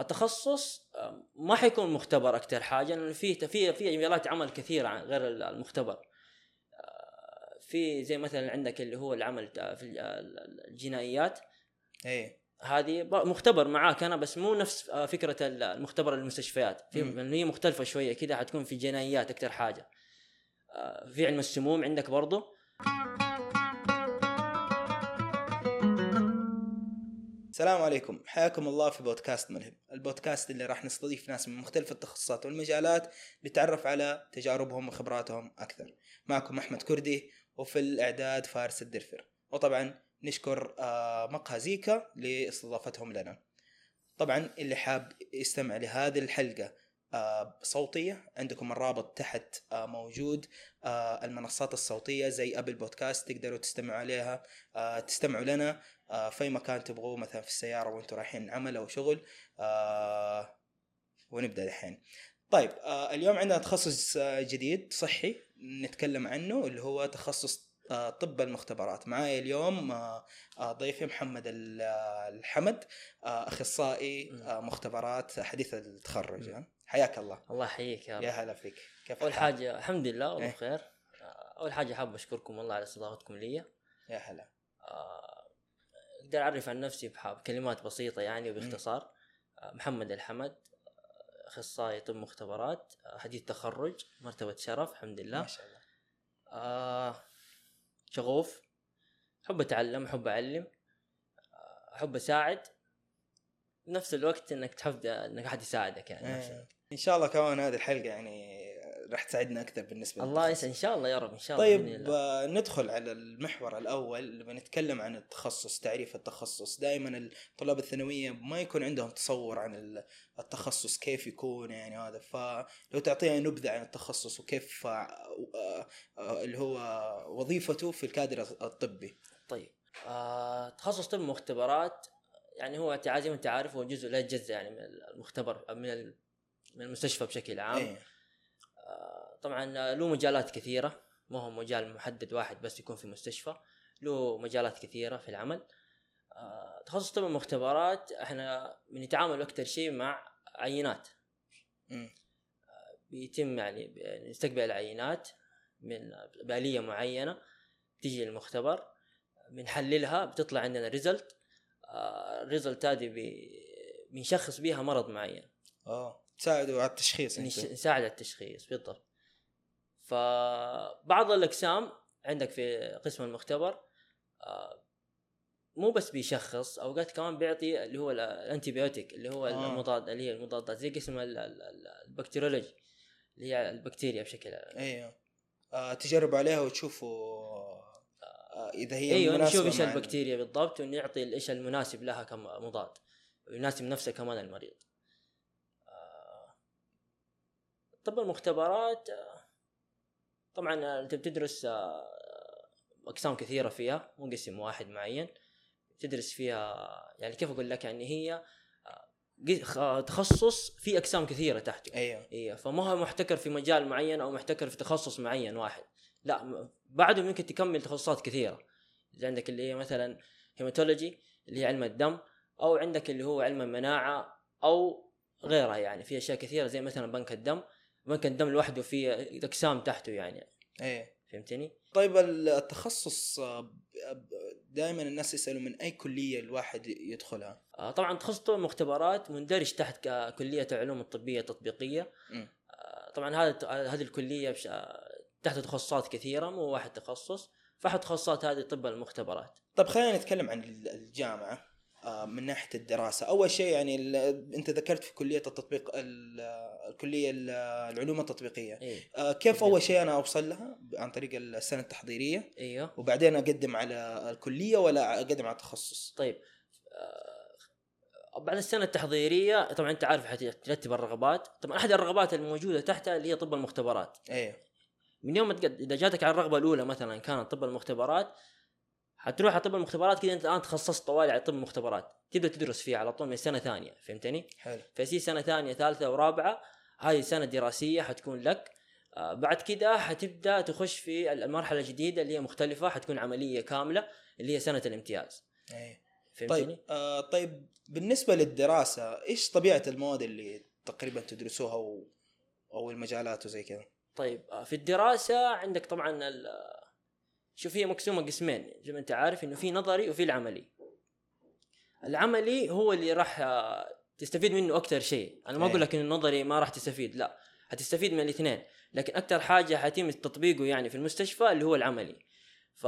التخصص ما حيكون مختبر أكثر حاجة لأنه في في في مجالات عمل كثيرة عن غير المختبر. آه، في زي مثلا عندك اللي هو العمل في الجنائيات. إيه. هذه مختبر معاك أنا بس مو نفس آه، فكرة المختبر المستشفيات في هي مختلفة شوية كذا حتكون في جنائيات أكثر حاجة. آه، في علم السموم عندك برضو. السلام عليكم. حياكم الله في بودكاست ملهم. البودكاست اللي راح نستضيف ناس من مختلف التخصصات والمجالات لنتعرف على تجاربهم وخبراتهم أكثر. معكم أحمد كردي وفي الإعداد فارس الدرفر. وطبعا نشكر آه، مقهى زيكا لإستضافتهم لنا. طبعا اللي حاب يستمع لهذه الحلقة آه، صوتية. عندكم الرابط تحت آه، موجود. آه، المنصات الصوتية زي أبل بودكاست تقدروا تستمعوا عليها. تستمعوا لنا في أي مكان تبغوه مثلا في السيارة وأنتم رايحين عمل أو شغل. ونبدأ الحين. طيب اليوم عندنا تخصص جديد صحي نتكلم عنه اللي هو تخصص طب المختبرات. معايا اليوم ضيفي محمد ال- الحمد أخصائي مختبرات حديث التخرج؟ حياك الله. الله يحييك يا يا رب هلا فيك. كيف أول؟ حاجة الحمد لله والله إيه. بخير. أول حاجة حاب أشكركم والله على استضافتكم لي. يا هلا. آه، أقدر أعرف عن نفسي بكلمات بسيطة يعني وباختصار. آه، محمد الحمد آه، أخصائي طب مختبرات حديث تخرج مرتبة شرف الحمد لله. ما شاء الله. آه شغوف احب أتعلم احب أعلم احب أساعد. بنفس الوقت إنك تحب إنك أحد يساعدك يعني. الوقت. إن شاء الله كمان هذه الحلقة يعني راح تساعدنا أكثر بالنسبة الله للتخصص. يسعد إن شاء الله يا رب إن شاء الله طيب الله. آه، ندخل على المحور الأول اللي بنتكلم عن التخصص تعريف التخصص دائما الطلاب الثانوية ما يكون عندهم تصور عن ال- التخصص كيف يكون يعني هذا فلو تعطينا نبذة عن التخصص وكيف آه، آه، اللي هو وظيفته في الكادر الطبي طيب آه تخصص طب مختبرات يعني هو زي ما انت عارف هو جزء لا يتجزأ يعني من المختبر من من المستشفى بشكل عام. إيه. آه طبعا آه، له مجالات كثيرة ما هو مجال محدد واحد بس يكون في مستشفى له مجالات كثيرة في العمل. آه تخصص طب المختبرات إحنا بنتعامل أكثر شيء مع عينات. مم. بيتم يعني نستقبل العينات من بآلية معينة تيجي للمختبر بنحللها بتطلع عندنا ريزلت ال result هذه بنشخص بيها مرض معين. آه. تساعدوا على التشخيص أنتم. نساعد على التشخيص بالضبط. فبعض الأقسام عندك في قسم المختبر آه، مو بس بيشخص أوقات كمان بيعطي اللي هو ال antibiotic اللي هو آه. المضاد اللي هي المضادات زي قسم ال- ال- ال- ال bacteriology اللي هي البكتيريا بشكل أيوه آه تجربوا عليها وتشوفوا آه إذا هي أيوه نشوف إيش مع ال- البكتيريا بالضبط ونعطي إيش المناسب لها كمضاد ويناسب نفسه كمان المريض آه، طب المختبرات آه، طبعا أنت بتدرس آه، أقسام كثيرة فيها مو قسم واحد معين تدرس فيها يعني كيف أقول لك يعني هي آه، تخصص في أقسام كثيرة تحته أيوه. أيوه فما هو محتكر في مجال معين أو محتكر في تخصص معين واحد. لا بعده ممكن تكمل تخصصات كثيرة. زي عندك اللي هي مثلا هيماتولوجي اللي هي علم الدم أو عندك اللي هو علم المناعة أو غيرها يعني. في أشياء كثيرة زي مثلا بنك الدم. بنك الدم لوحده فيه اقسام تحته يعني أيوه فهمتني؟ طيب التخصص دائما الناس يسألوا من أي كلية الواحد يدخلها آه، طبعا تخصص طب المختبرات مندرج تحت كلية العلوم الطبية التطبيقية. آه، طبعا هذا هذه الكلية. آه، تحت تخصصات كثيرة مو واحد تخصص فاحد تخصصات هذه طب المختبرات طيب خلينا نتكلم عن الجامعة من ناحية الدراسة. أول شيء يعني أنت ذكرت في كلية التطبيق ال- الكليه ال- العلوم التطبيقية. إيه. آه، كيف أول شيء أنا أوصل لها؟ عن طريق السنة التحضيرية. أيوه وبعدين أقدم على الكلية ولا أقدم على التخصص؟ طيب آه، بعد السنة التحضيرية طبعا أنت عارف حترتب الرغبات. طبعا أحد الرغبات الموجودة تحتها اللي هي طب المختبرات. أيوه من يوم ما. إذا جاتك على الرغبة الأولى مثلا كانت طب المختبرات حتروح على طب المختبرات كذا انت الآن تخصصت طوالي على طب المختبرات. تبدأ تدرس فيها على طول من سنة ثانية فهمتني؟ حلو. فيصير سنة ثانية ثالثة ورابعة هذه سنة دراسية حتكون لك. آه، بعد كده حتبدأ تخش في المرحلة الجديدة اللي هي مختلفة حتكون عملية كاملة اللي هي سنة الامتياز. أيوه فهمتني؟ طيب آه طيب بالنسبة للدراسة إيش طبيعة المواد اللي تقريبا تدرسوها و... أو المجالات وزي كذا؟ طيب آه، في الدراسة عندك طبعا ال- شوف هي مقسومة قسمين زي ما أنت عارف إنه في نظري وفي العملي. العملي هو اللي راح آه، تستفيد منه أكثر شيء. أنا ما إيه. أقول لك إنه النظري ما راح تستفيد لا حتستفيد من الاثنين. لكن أكثر حاجة حيتم تطبيقه يعني في المستشفى اللي هو العملي. ف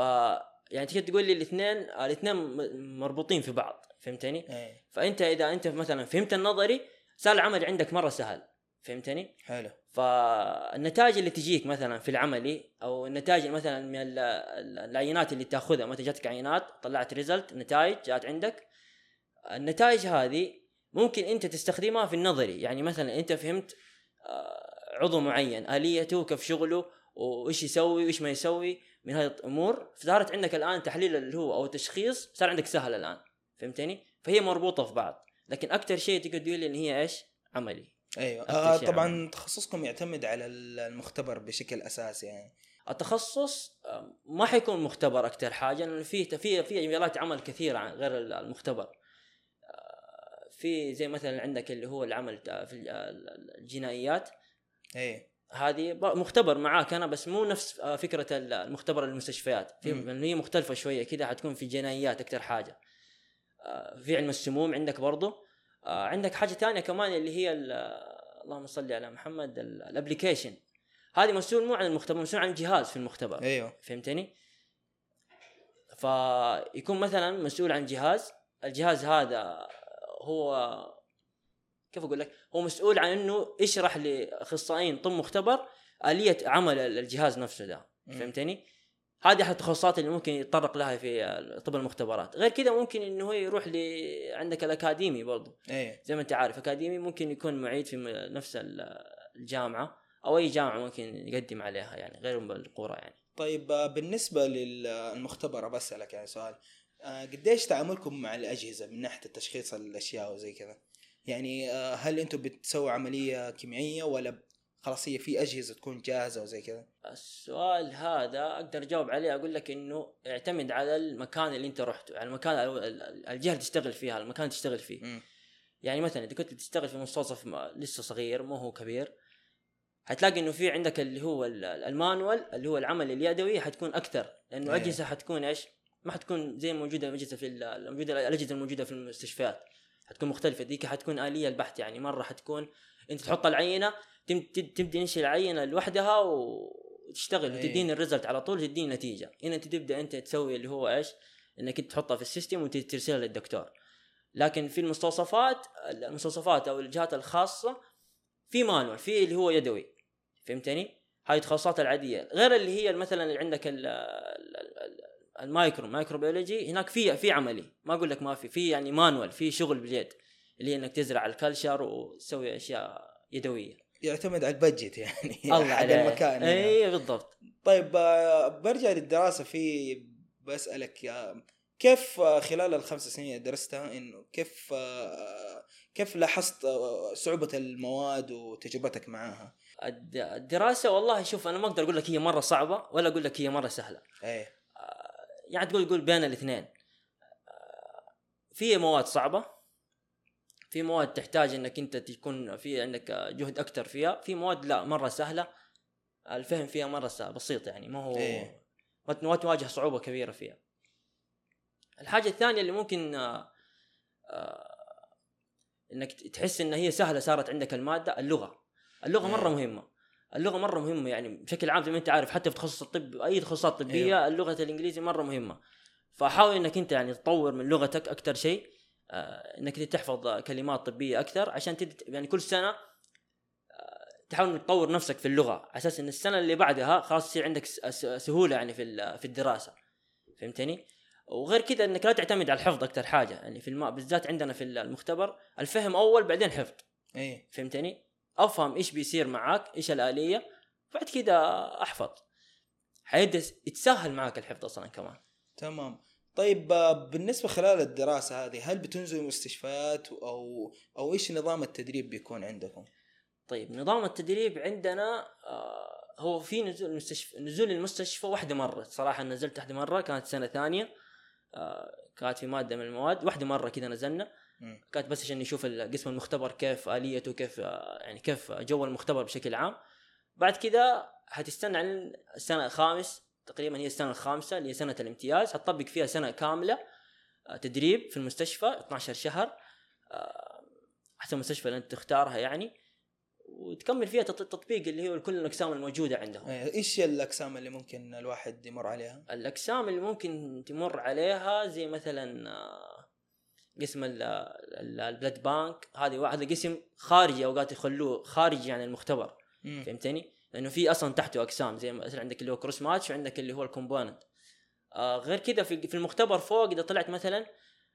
يعني تقدر تقول لي الاثنين الاثنين مربوطين في بعض فهمتني؟ إيه. فأنت إذا أنت مثلا فهمت النظري صار العملي عندك مرة سهل. فهمتني؟ حلو. فالنتائج اللي تجيك مثلا في العملي أو النتائج مثلا من ال- ال- العينات اللي تأخذها مثلا جاتك عينات طلعت ريزلت نتائج جات عندك. النتائج هذه ممكن أنت تستخدمها في النظري. يعني مثلا أنت فهمت آه، عضو معين آليته كيف شغله وإيش يسوي وإيش ما يسوي من هذه الأمور. صارت عندك الآن تحليل اللي هو أو تشخيص صار عندك سهل الآن. فهمتني؟ فهي مربوطة في بعض. لكن أكثر شيء تقدر تقول لي إن هي إيش؟ عملي. أيوه. آه طبعا عملي. تخصصكم يعتمد على المختبر بشكل أساسي يعني. التخصص آه، ما حيكون مختبر أكثر حاجة لأنه في في في مجالات عمل كثيرة عن غير المختبر. آه، في زي مثلا عندك اللي هو العمل في الجنائيات. إيه. هذه مختبر معاك أنا بس مو نفس آه، فكرة المختبر المستشفيات. في هي مختلفة شوية كذا حتكون في جنائيات أكثر حاجة. في علم السموم عندك برضه آه، عندك حاجة ثانية كمان اللي هي ال- اللهم صل على محمد الابلكيشن هذه مسؤول مو عن المختبر مسؤول عن الجهاز في المختبر أيوه فهمتني؟ فيكون مثلا مسؤول عن جهاز الجهاز هذا هو كيف أقول لك؟ هو مسؤول عن إنه يشرح لأخصائيين طب مختبر آلية عمل الجهاز نفسه ده. فهمتني؟ هذه أحد التخصصات اللي ممكن يتطرق لها في طب المختبرات، غير كذا ممكن إنه هو يروح ل عندك الأكاديمي برضو. إيه. زي ما أنت عارف أكاديمي ممكن يكون معيد في نفس ال- الجامعة أو أي جامعة ممكن يقدم عليها يعني غير القرى يعني. طيب آه، بالنسبة للمختبر بسالك يعني سؤال. آه، قديش تعاملكم مع الأجهزة من ناحية التشخيص الأشياء وزي كذا؟ يعني آه، هل أنتم بتسووا عملية كيميائية ولا خلاص هي في أجهزة تكون جاهزة وزي كذا السؤال هذا أقدر أجاوب عليه أقول لك إنه يعتمد على المكان اللي أنت رحته يعني المكان ال- ال- الجهة اللي تشتغل فيها المكان اللي تشتغل فيه مم. يعني مثلا إذا كنت بتشتغل في مستوصف م- لسه صغير مو هو كبير حتلاقي إنه في عندك اللي هو ال- المانوال اللي هو العمل اليدوي حتكون أكثر لأنه إيه. اجهزه حتكون إيش؟ ما حتكون زي موجودة الأجهزة في ال- الموجوده الأجهزة الموجودة في المستشفيات حتكون مختلفة ديك حتكون آلية بحتة يعني مرة حتكون انت تحط العينة تبدأ تنشئ العينة لوحدها وتشتغل إيه. وتديني ال result على طول تديني نتيجة هنا انت تبدأ انت تسوي اللي هو إيش؟ انك انت تحطها في ال system وترسلها للدكتور لكن في المستوصفات المستوصفات أو الجهات الخاصة في manual في اللي هو يدوي فهمتني؟ هاي التخصصات العادية غير اللي هي مثلا اللي عندك ال ال- ال- ال micro microbiology هناك في في عملي ما أقول لك ما في في يعني manual في شغل باليد اللي هي إنك تزرع ال culture وتسوي أشياء يدوية. يعتمد على ال budget يعني الله عليك. المكان يعني. اي بالضبط. طيب آه، برجع للدراسة في بسألك يا كيف آه، خلال الخمس سنين اللي درستها انه كيف آه، كيف لاحظت صعوبة المواد وتجربتك معاها؟ الد- الدراسة والله شوف أنا ما أقدر أقول لك هي مرة صعبة ولا أقول لك هي مرة سهلة. إيه. يعني تقول تقول بين الاثنين. في مواد صعبة في مواد تحتاج إنك أنت تكون في عندك جهد أكثر فيها. في مواد لا مرة سهلة. الفهم فيها مرة سهل بسيط يعني ما هو إيه. ما تواجه صعوبة كبيرة فيها. الحاجة الثانية اللي ممكن آه، آه، إنك تحس إن هي سهلة صارت عندك المادة اللغة. اللغة مرة إيه. مهمة. اللغة مرة مهمة يعني بشكل عام زي ما أنت عارف حتى في تخصص الطب أي تخصصات طبية أيوه. اللغة الانجليزي مرة مهمة. فحاول إنك أنت يعني تطور من لغتك أكثر شيء. إنك أنت تحفظ كلمات طبية أكثر عشان تد... يعني كل سنة آه، تحاول إنك تطور نفسك في اللغة على أساس إن السنة اللي بعدها خلاص يصير عندك سهولة يعني في في الدراسة. فهمتني؟ وغير كذا إنك لا تعتمد على الحفظ أكثر حاجة يعني في الم... بالذات عندنا في المختبر الفهم أول بعدين حفظ. إيه. فهمتني؟ أفهم إيش بيصير معاك إيش الآلية بعد كذا أحفظ. حيبدأ يتسهل معاك الحفظ أصلا كمان. تمام. طيب آه، بالنسبة خلال الدراسة هذه هل بتنزلوا مستشفيات أو أو إيش نظام التدريب بيكون عندكم؟ طيب نظام التدريب عندنا آه هو في نزول المستشفى نزول المستشفى واحدة مرة صراحة نزلت واحدة مرة كانت سنة ثانية آه كانت في مادة من المواد واحدة مرة كذا نزلنا. كانت بس عشان نشوف قسم المختبر كيف آليته كيف يعني كيف جو المختبر بشكل عام بعد كذا حتستنى عن السنة الخامس تقريبا هي السنة الخامسة اللي هي سنة الامتياز حتطبق فيها سنة كاملة آه، تدريب في المستشفى 12 شهر آه، حسب المستشفى اللي انت تختارها يعني وتكمل فيها تط- التطبيق اللي هو كل الأقسام الموجودة عندهم إيه، إيش الأقسام اللي ممكن الواحد يمر عليها؟ الأقسام اللي ممكن تمر عليها زي مثلا آه، قسم ال- ال- ال blood bank هذه هذا قسم خارجي أوقات يخلوه خارجي عن المختبر مم. فهمتني؟ لأنه في أصلا تحته أقسام زي مثلا عندك اللي هو cross match وعندك اللي هو ال component آه غير كذا في في المختبر فوق إذا طلعت مثلا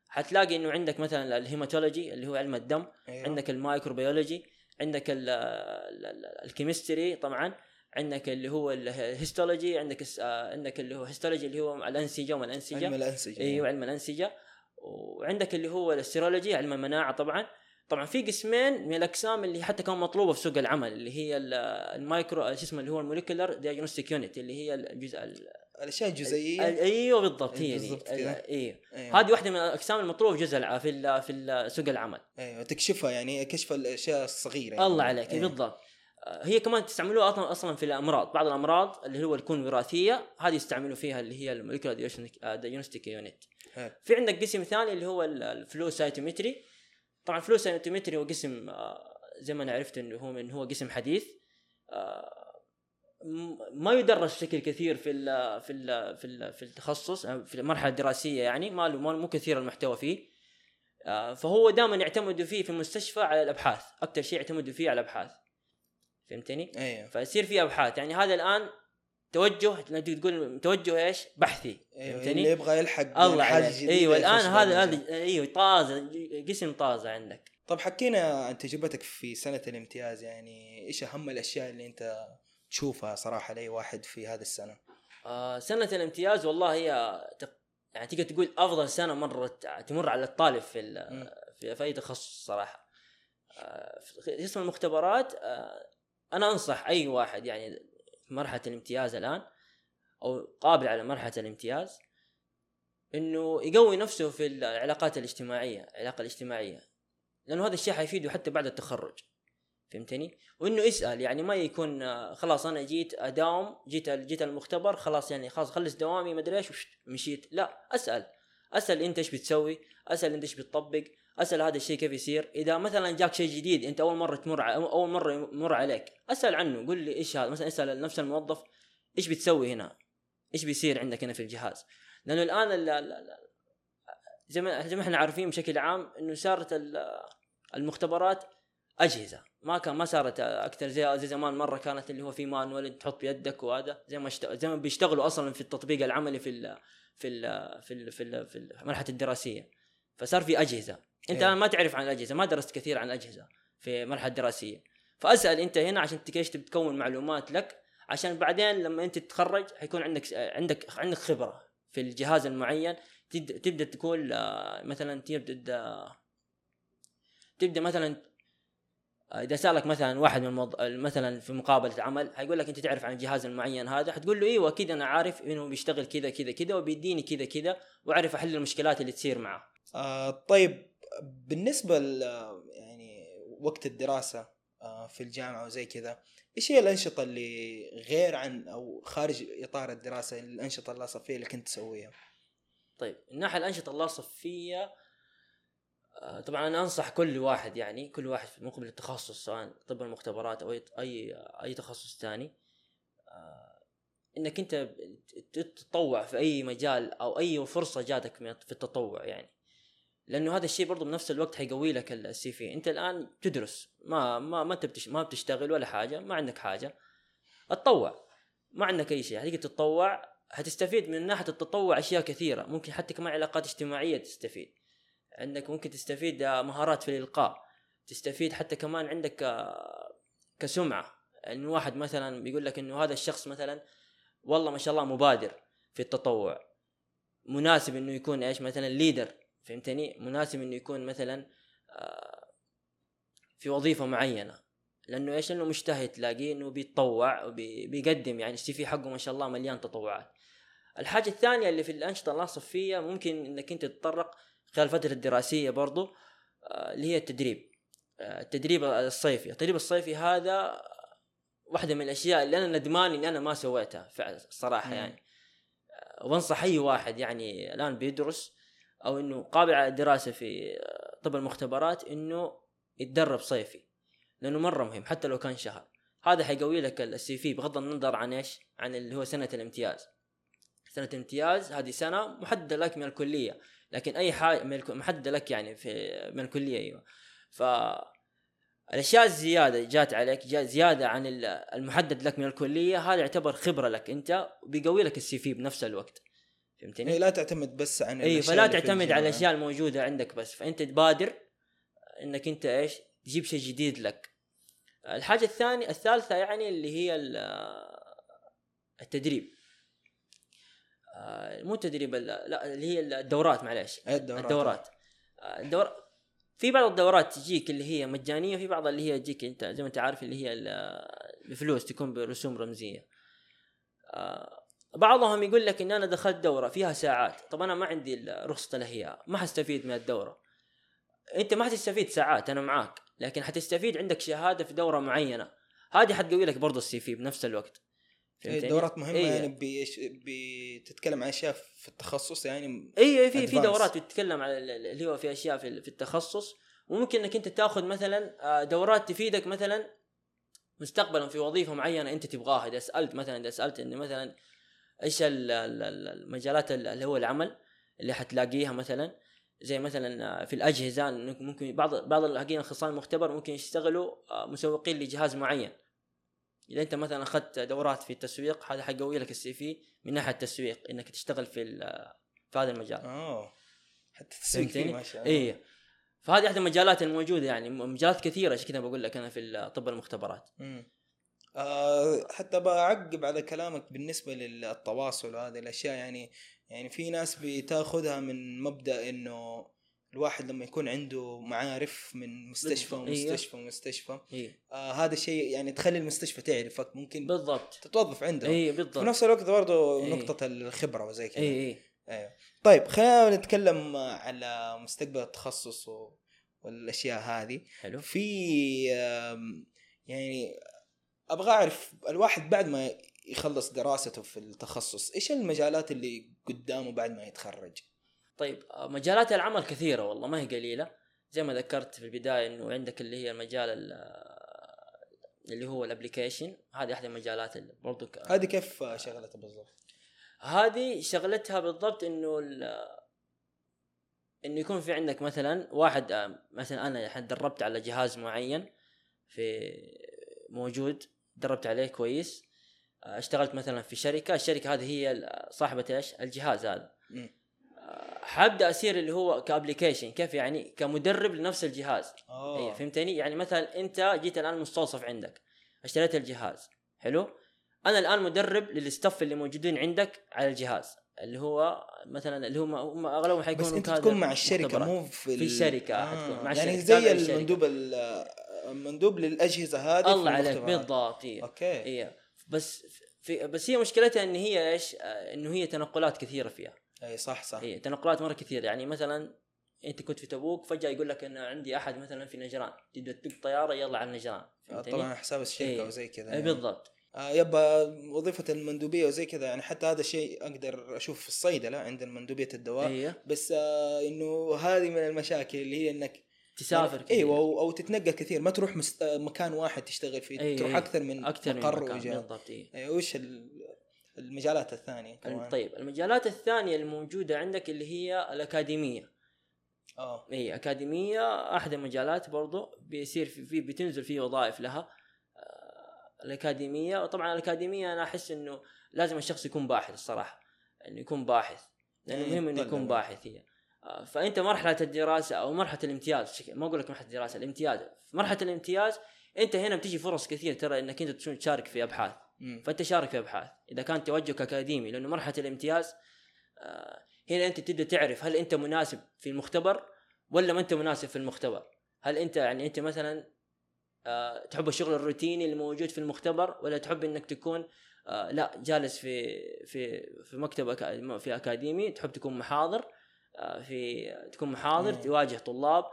حتلاقي إنه عندك مثلا ال hematology اللي هو علم الدم أيوه. عندك ال microbiology عندك ال- ال- ال- ال chemistry طبعا عندك اللي هو ال histology عندك آه، عندك اللي هو histology اللي هو الأنسجة وما الانسجه علم الأنسجة. أيوه علم الأنسجة. وعندك اللي هو ال serology علم المناعة طبعا. طبعا في قسمين من الأقسام اللي حتى كانوا مطلوبة في سوق العمل اللي هي ال- المايكرو شو اسمه اللي هو ال molecular diagnostic unit اللي هي الجزء ال- الأشياء الجزيئيه أيوه بالضبط هي دي كذا. أيوه. هذه واحدة من الأقسام المطلوبة في جزء في ال- في سوق العمل أيوه تكشفها يعني كشف الأشياء الصغيرة يعني. الله عليك أيوه. بالضبط آه، هي كمان تستعملوها أصلا أصلا في الأمراض بعض الأمراض اللي هو تكون وراثية هذه يستعملوا فيها اللي هي ال molecular diagnostic unit حلو. في عندك قسم ثاني اللي هو ال- ال flow cytometry طبعا ال flow cytometry هو قسم آه، زي ما أنا عرفت إنه هو من هو قسم حديث آه، ما يدرس بشكل كثير في ال في ال في ال في التخصص في المرحلة الدراسية يعني ما له مو كثير المحتوى فيه آه، فهو دائما يعتمدوا فيه في المستشفى على الأبحاث أكثر شيء يعتمدوا فيه على الأبحاث. فهمتني؟ أيوه فيصير في أبحاث يعني هذا الآن توجه تقول توجه إيش؟ بحثي. أيوه فهمتني؟ اللي يبغى يلحق الله حاجة عليك. جديدة أيوه الان هذا. هذا أيوه طازة قسم طازة عندك. طب حكينا عن تجربتك في سنة الامتياز يعني إيش أهم الأشياء اللي أنت تشوفها صراحة لأي واحد في هذه السنة؟ آه سنة الامتياز والله هي يعني تقدر تقول أفضل سنة مرت تمر على الطالب في. في, في أي تخصص صراحة. آه في قسم المختبرات آه أنا أنصح أي واحد يعني مرحلة الامتياز الآن أو قابل على مرحلة الامتياز إنه يقوي نفسه في العلاقات الاجتماعية العلاقة الاجتماعية. لأنه هذا الشيء حيفيده حتى بعد التخرج. فهمتني؟ وإنه يسأل يعني ما يكون آه، خلاص أنا جيت أداوم جيت جيت المختبر خلاص يعني خلاص خلص دوامي ما أدري إيش مشيت. لا أسأل. أسأل أنت إيش بتسوي؟ أسأل أنت إيش بتطبق؟ أسأل هذا الشيء كيف يصير؟ إذا مثلا جاك شيء جديد أنت أول مرة تمر أول مرة يمر عليك أسأل عنه قول لي إيش هذا؟ مثلا اسأل نفس الموظف إيش بتسوي هنا؟ إيش بيصير عندك هنا في الجهاز؟ لأنه الآن ال- ال- ال- زي ما زي ما إحنا عارفين بشكل عام إنه صارت ال- المختبرات أجهزة. ما كان ما صارت أكثر زي زي زمان مرة كانت اللي هو في مانوال تحط بيدك وهذا زي ما. زي ما بيشتغلوا أصلا في التطبيق العملي في ال... في ال... في ال... في, ال... في المرحله الدراسية. فصار في أجهزة. أنت إيه. ما تعرف عن الأجهزة ما درست كثير عن الأجهزة في المرحله الدراسيه فأسأل أنت هنا عشان إيش تبي تكون معلومات لك عشان بعدين لما أنت تتخرج حيكون عندك عندك عندك خبرة في الجهاز المعين. تبدا تبدأ تقول آه، مثلا تبدأ تبدأ مثلا آه، إذا سألك مثلا واحد من الموض... مثلا في مقابلة عمل حيقول لك أنت تعرف عن الجهاز المعين هذا حتقول له إيوه أكيد أنا عارف إنه بيشتغل كذا كذا كذا وبيديني كذا كذا وأعرف أحل المشكلات اللي تصير معه. آه طيب. بالنسبة يعني وقت الدراسة آه في الجامعة وزي كذا إيش هي الأنشطة اللي غير عن أو خارج إطار الدراسة الأنشطة اللاصقيه اللي كنت تسويها؟ طيب من ناحية الأنشطة اللاصقيه آه، طبعا أنا أنصح كل واحد يعني كل واحد في مقبل التخصص سواء طب المختبرات أو أي أي, تخصص ثاني آه، إنك أنت تتطوع في أي مجال أو أي فرصة جاتك في التطوع يعني. لأنه هذا الشيء برضه بنفس الوقت حيقوي لك السي في أنت الآن تدرس ما ما ما أنت بتش ما بتشتغل ولا حاجة ما عندك حاجة اتطوع ما عندك أي شيء هتيجي تتطوع هتستفيد من ناحية التطوع أشياء كثيرة. ممكن حتى كمان علاقات اجتماعية تستفيد. عندك ممكن تستفيد آه، مهارات في الإلقاء. تستفيد حتى كمان عندك آه، كسمعة. انه واحد مثلا بيقول لك إنه هذا الشخص مثلا والله ما شاء الله مبادر في التطوع. مناسب إنه يكون إيش؟ مثلا ليدر فهمتني؟ مناسب إنه يكون مثلا آه، في وظيفة معينة. لأنه إيش؟ لأنه مجتهد تلاقيه إنه بيتطوع وبيقدم يعني السي في حقه ما شاء الله مليان تطوعات. الحاجة الثانية اللي في الأنشطة اللا صفيه ممكن إنك أنت تتطرق خلال الفترة الدراسية برضو آه، اللي هي التدريب. آه، التدريب الصيفي. التدريب الصيفي هذا واحدة من الأشياء اللي أنا ندمان إني أنا ما سويتها فعلا الصراحة. يعني. وأنصح أي واحد يعني الآن بيدرس أو إنه قابل على الدراسة في آه، طب المختبرات إنه يتدرب صيفي لأنه مرة مهم حتى لو كان شهر هذا حيقوي لك السي في بغض النظر عن إيش؟ عن اللي هو سنة الامتياز. سنة الامتياز هذه سنة محددة لك من الكلية، لكن من الك- محددة لك يعني في من الكلية أيوه. ف الأشياء الزيادة جات عليك جات زيادة عن ال- المحدد لك من الكلية هذا يعتبر خبرة لك أنت وبيقوي لك السي في بنفس الوقت فهمتني؟ لا تعتمد بس عن اي فلا تعتمد على الجامعة. الأشياء الموجودة عندك بس فأنت تبادر إنك أنت إيش؟ تجيب شيء جديد لك. الحاجة الثانية الثالثة يعني اللي هي ال- التدريب. آه، مو التدريب ال- لا اللي هي الدورات معلش إيه الدورات الدورات آه، الدور في بعض الدورات تجيك اللي هي مجانية وفي بعض اللي هي تجيك أنت زي ما أنت عارف اللي هي ال- بفلوس تكون برسوم رمزية آه، بعضهم يقول لك إن أنا دخلت دورة فيها ساعات طب أنا ما عندي رخصة الاحياء ما حستفيد من الدورة أنت ما حتستفيد ساعات أنا معاك لكن حتستفيد عندك شهادة في دورة معينة هذه حتقوي لك برضه السي في بنفس الوقت إيه فهمتني؟ الدورات مهمة إيه. يعني بيش- بتتكلم عن أشياء في التخصص يعني اي اي في في. دورات بتتكلم على ال- ال- اللي هو في أشياء في في التخصص وممكن إنك أنت تأخذ مثلا آه، دورات تفيدك مثلا مستقبلا في وظيفة معينة أنت تبغاها إذا سألت مثلا إذا سألت انه مثلا إيش ال- ال- ال- المجالات ال- اللي هو العمل اللي حتلاقيها مثلا؟ زي مثلا آه، في الأجهزة ممكن بعض بعض الحقين اخصائيين المختبر ممكن يشتغلوا آه، مسوقين لجهاز معين. إذا أنت مثلا أخذت دورات في التسويق هذا حيقوي لك السي في من ناحية التسويق إنك تشتغل في ال- في هذا المجال. آه حتى تسويق فيه فهمتني؟ ما شاء الله. اي فهذه أحد المجالات الموجودة يعني مجالات كثيرة عشان كذا بقول لك أنا في طب المختبرات. مم. آه حتى بعقب على كلامك بالنسبة للتواصل وهذه الأشياء يعني يعني في ناس بتاخذها من مبدأ إنه الواحد لما يكون عنده معارف من مستشفى. أيوه. ومستشفى ومستشفى اي آه هذا الشيء يعني تخلي المستشفى تعرفك ممكن بالضبط تتوظف عنده اي في بالضبط نفس الوقت برضه إيه. نقطة الخبرة وزي كذا اي اي أيوه طيب خلينا نتكلم على مستقبل التخصص. والأشياء هذه حلو في يعني أبغى أعرف الواحد بعد ما يخلص دراسته في التخصص إيش المجالات اللي قدامه بعد ما يتخرج؟ طيب آه، مجالات العمل كثيرة والله ما هي قليلة. زي ما ذكرت في البداية إنه عندك اللي هي المجال ال- آه، اللي هو الابلكيشن هذه أحد المجالات اللي برضو ك- هذه كيف شغلتها بالضبط؟ هذه شغلتها بالضبط إنه ال- إنه يكون في عندك مثلا واحد آه، مثلا أنا دربت على جهاز معين في موجود. دربت عليه كويس. آه، اشتغلت مثلا في شركة الشركة هذه هي صاحبة إيش؟ الجهاز هذا. مم. آه، حابدا اصير اللي هو كابليكيشن كيف يعني؟ كمدرب لنفس الجهاز. اي فهمتني؟ يعني مثلا أنت جيت الآن مستوصف عندك اشتريت الجهاز حلو؟ أنا الآن مدرب لل staff اللي موجودين عندك على الجهاز. اللي هو مثلا اللي هم هم أغلبهم بس حيكونوا أنت كادر تكون مع الشركة مختبرات. مو في في ال- الشركة حتكون مع يعني الشركة، زي. المندوب ال- المندوب للأجهزة هذه الله عليك. بالضبط إيه. okay إيه. بس في بس هي مشكلتها إن هي إيش؟ آه، إنه هي تنقلات كثيرة فيها أي صح صح هي تنقلات مرة كثير يعني مثلا أنت كنت في تبوك فجأة يقول لك ان عندي أحد مثلا في نجران تبدأ تدق طيارة يلا على نجران آه،؟ طبعا حساب الشركة إيه. وزي كذا اي يعني. بالضبط آه يبقى وظيفة المندوبية وزي كذا. يعني حتى هذا الشيء أقدر أشوف في الصيدلة عند مندوبية الدواء. أيوه بس آه إنه هذه من المشاكل اللي هي إنك تسافر يعني كثير. أيوه أو, أو تتنقل كثير. ما تروح مست... آه، مكان واحد تشتغل فيه. إيه، تروح إيه. أكثر من أكثر من مقر مكان وجهة. بالضبط إيه. إيه وش ال- المجالات الثانية كمان؟ طيب المجالات الثانية الموجودة عندك اللي هي الأكاديمية. آه. اي أكاديمية أحد المجالات برضو بيصير في, في بتنزل فيه وظائف لها. آه، الأكاديمية. وطبعا الأكاديمية أنا أحس إنه لازم الشخص يكون باحث الصراحة إنه يكون باحث لأنه إيه، مهم إنه. يكون باحث هي. آه، فأنت مرحلة الدراسة أو مرحلة الامتياز ما أقول لك مرحلة الدراسة الامتياز. في مرحلة الامتياز أنت هنا بتيجي فرص كثير ترى إنك أنت تشارك في أبحاث. مم. فأنت شارك في أبحاث إذا كان توجهك أكاديمي لأنه مرحلة الامتياز آه، هنا أنت تبدأ تعرف هل أنت مناسب في المختبر ولا ما أنت مناسب في المختبر. هل أنت يعني أنت مثلا تحب الشغل الروتيني اللي موجود في المختبر ولا تحب إنك تكون آه لا جالس في في في مكتب في أكاديمي تحب تكون محاضر آه في تكون محاضر مم. تواجه طلاب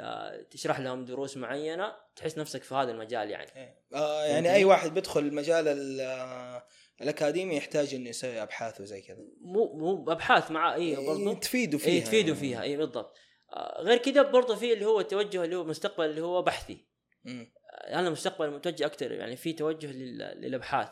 آه، تشرح لهم دروس معينة تحس نفسك في هذا المجال يعني إيه. آه يعني؟ أي واحد بيدخل مجال ال- آه، الأكاديمي يحتاج إنه يسوي أبحاث وزي كذا مو مو ابحاث مع اي برضو إيه، تفيدوا فيها اي تفيدوا يعني. فيها اي بالضبط آه، غير كذا برضه في اللي هو التوجه اللي هو مستقبل اللي هو بحثي. آه، أنا مستقبل متوجه أكثر يعني في توجه لل- للأبحاث.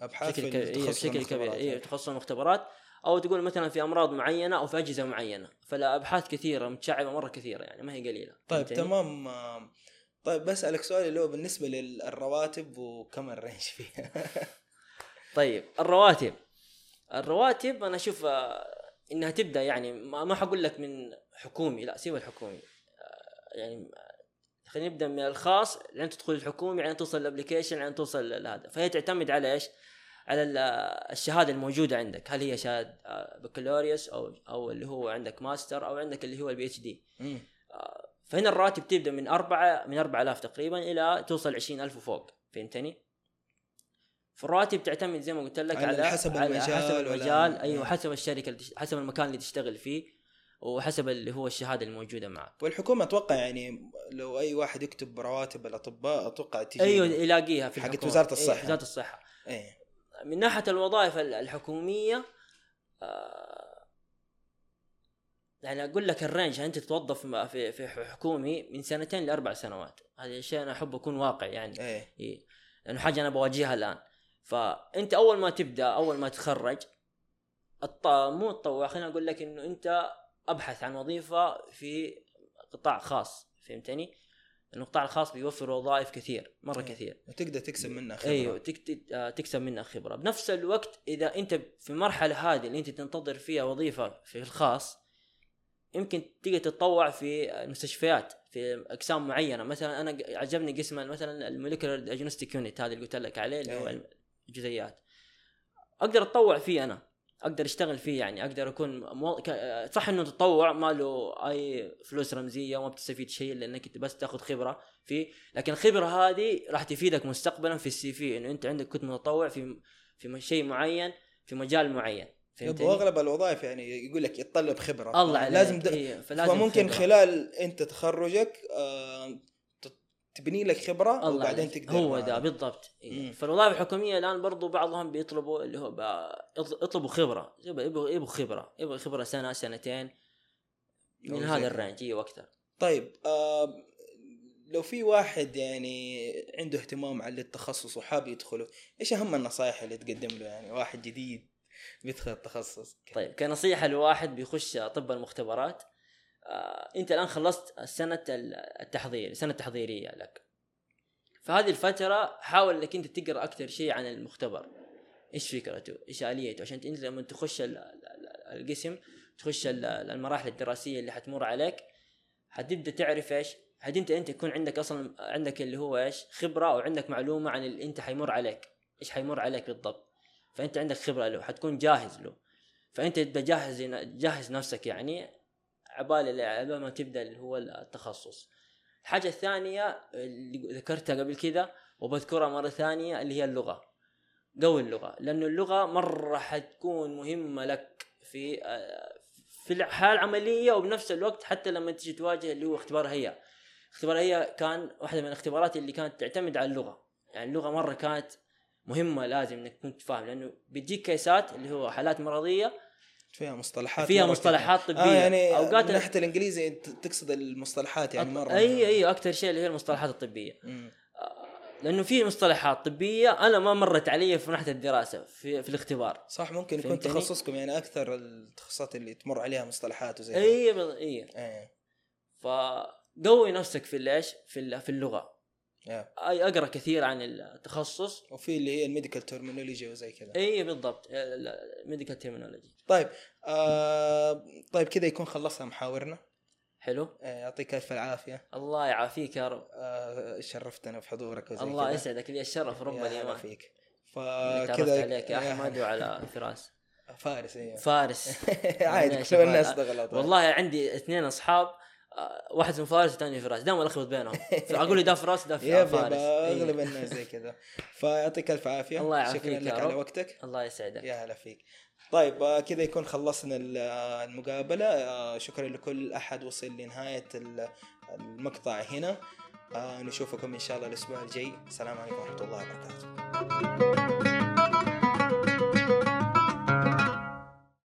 أبحاث بشكل كبير إيه بشكل كبير اي يعني. تخصص المختبرات. أو تقول مثلا في أمراض معينة أو في أجهزة معينة فالابحاث كثيرة متشعبة مرة كثيرة يعني ما هي قليلة. طيب؟ تمام. طيب بسألك سؤال اللي هو بالنسبة للرواتب وكم ال range فيها؟ طيب الرواتب. الرواتب أنا أشوف آه، إنها تبدأ يعني ما حقول لك من حكومي لا سوى الحكومي. آه، يعني خلينا نبدأ من الخاص لين تدخل الحكومي لين توصل ال application لين توصل لهذا فهي تعتمد على إيش؟ على ال- الشهادة الموجودة عندك هل هي شهادة آه، بكالوريوس أو أو اللي هو عندك ماستر أو عندك اللي هو ال PhD. فهنا الراتب تبدأ من أربعة من 4000 تقريبا إلى توصل 20000 وفوق فهمتني؟ فالراتب تعتمد زي ما قلت لك على على حسب على المجال حسب ولا- المجال أيوه. حسب الشركة حسب المكان اللي تشتغل فيه وحسب اللي هو الشهادة الموجودة معك والحكومة أتوقع يعني لو أي واحد يكتب رواتب الأطباء أتوقع تجي أيوه. يلاقيها في حقت الحكومة. وزارة إيه، الصحة. وزارة الصحة إيه من ناحية الوظائف ال- الحكومية آه، يعني أقول لك الرينج أنت تتوظف في في حكومي من سنتين لأربع سنوات هذا شيء أنا أحب أكون واقع يعني إيه إيه. لأنه حاجة أنا بواجهها الآن فأنت أول ما تبدأ أول ما تتخرج الط... مو تطوع خليني أقول لك إنه أنت أبحث عن وظيفة في قطاع خاص فهمتني؟ لأنه القطاع الخاص بيوفر وظائف كثير مرة إيه. كثير وتقدر تكسب منها خبرة أيوه تك... آه، تكسب منها خبرة بنفس الوقت إذا أنت في المرحلة هذه اللي أنت تنتظر فيها وظيفة في الخاص يمكن تقدر تتطوع في المستشفيات في أقسام معينة مثلا أنا عجبني قسم مثلا الموليكولر ديagnostic يونت هذا اللي قلت لك عليه اللي هو إيه. الجزيئات أقدر أتطوع فيه أنا أقدر أشتغل فيه يعني أقدر أكون مو... ك... صح إنه تطوع ما له أي فلوس رمزية وما بتستفيد شيء لانك أنت بس تاخذ خبرة فيه لكن الخبرة هذه راح تفيدك مستقبلا في السي في إنه أنت عندك كنت متطوع في في شيء معين في مجال معين فهمتني؟ واغلب الوظائف يعني يقول لك يتطلب خبرة الله عليك لازم د... إيه، فلازم فممكن خبرة. خلال أنت تخرجك آه تبني لك خبرة الله وبعدين عليك. تقدر هو ده بالضبط. إيه. فالوظائف الحكومية الآن برضو بعضهم بيطلبوا اللي هو يطلبوا خبرة. يبغوا يبغوا خبرة. يبغوا خبرة سنة سنتين. من هذا. الرينج. أيوه أكثر طيب آه لو في واحد يعني عنده اهتمام على التخصص وحاب يدخله إيش أهم النصائح اللي تقدم له؟ يعني واحد جديد بيدخل التخصص. طيب كنصيحة لواحد بيخش طب المختبرات انت الان خلصت السنة التحضير السنة التحضيريه لك. فهذه الفترة حاول انك انت تقرأ أكثر شيء عن المختبر. إيش فكرته؟ إيش آليته؟ عشان انت لما تخش ال- ال- القسم تخش ال- المراحل الدراسية اللي حتمر عليك حتبدأ تعرف إيش؟ حتبدأ انت يكون عندك أصلا عندك اللي هو إيش؟ خبرة أو عندك معلومة عن اللي انت حيمر عليك. إيش حيمر عليك بالضبط؟ فانت عندك خبرة له حتكون جاهز له. فانت تبدأ جاهز جاهز نفسك يعني عبال عبال ما تبدأ اللي هو التخصص. الحاجة الثانية اللي ذكرتها قبل كده وبذكرها مرة ثانية اللي هي اللغة. قوي اللغة لأنه اللغة مرة حتكون مهمة لك في في الحياة العملية وبنفس الوقت حتى لما تيجي تواجه اللي هو اختبار هي اختبار هي كان واحدة من الاختبارات اللي كانت تعتمد على اللغة. يعني اللغة مرة كانت مهمة لازم إنك تكون تفهم لأنه بيجيك كيسات اللي هو حالات مرضية فيها مصطلحات فيها مصطلحات كثير. طبية آه يعني اوقات من ناحية الإنجليزي أنت تقصد المصطلحات يعني مرة أي أي أكثر شيء اللي هي المصطلحات الطبية مم. لأنه في مصطلحات طبية أنا ما مرت علي في ناحية الدراسة في, في الاختبار صح ممكن يكون؟ تخصصكم يعني أكثر التخصصات اللي تمر عليها مصطلحات وزي. أي أي إيه فقوي نفسك في الإيش في ال- في اللغة. أي أقرأ كثير عن التخصص. وفي اللي هي ال medical terminology وزي كذا. اي بالضبط. ال medical terminology طيب آه طيب كذا يكون خلصنا محاورنا. حلو. آه يعطيك ألف العافية. الله يعافيك يا رب. آه شرفتنا بحضورك وزي الله كذا. يسعدك. لي الشرف رب يا هلا الايمان فيك. تعرفت فكذا عليك يا أحمد وعلى فراس. فارس أيوه فارس. عادي كل الناس تغلط والله عندي اثنين أصحاب. واحد اسمه فارس والثاني فراس دائما الخبط بينهم. أقول لي ده فراس ده فارس. أغلب. الناس زي كذا. فيعطيك ألف عافية. الله يعافيك شكرا لك. على وقتك. الله يسعدك. يا هلا فيك. طيب آه، كذا يكون خلصنا آه، المقابلة. آه، شكرا لكل أحد وصل لنهاية ال- المقطع هنا. آه، نشوفكم إن شاء الله الأسبوع الجاي. السلام عليكم ورحمة الله وبركاته.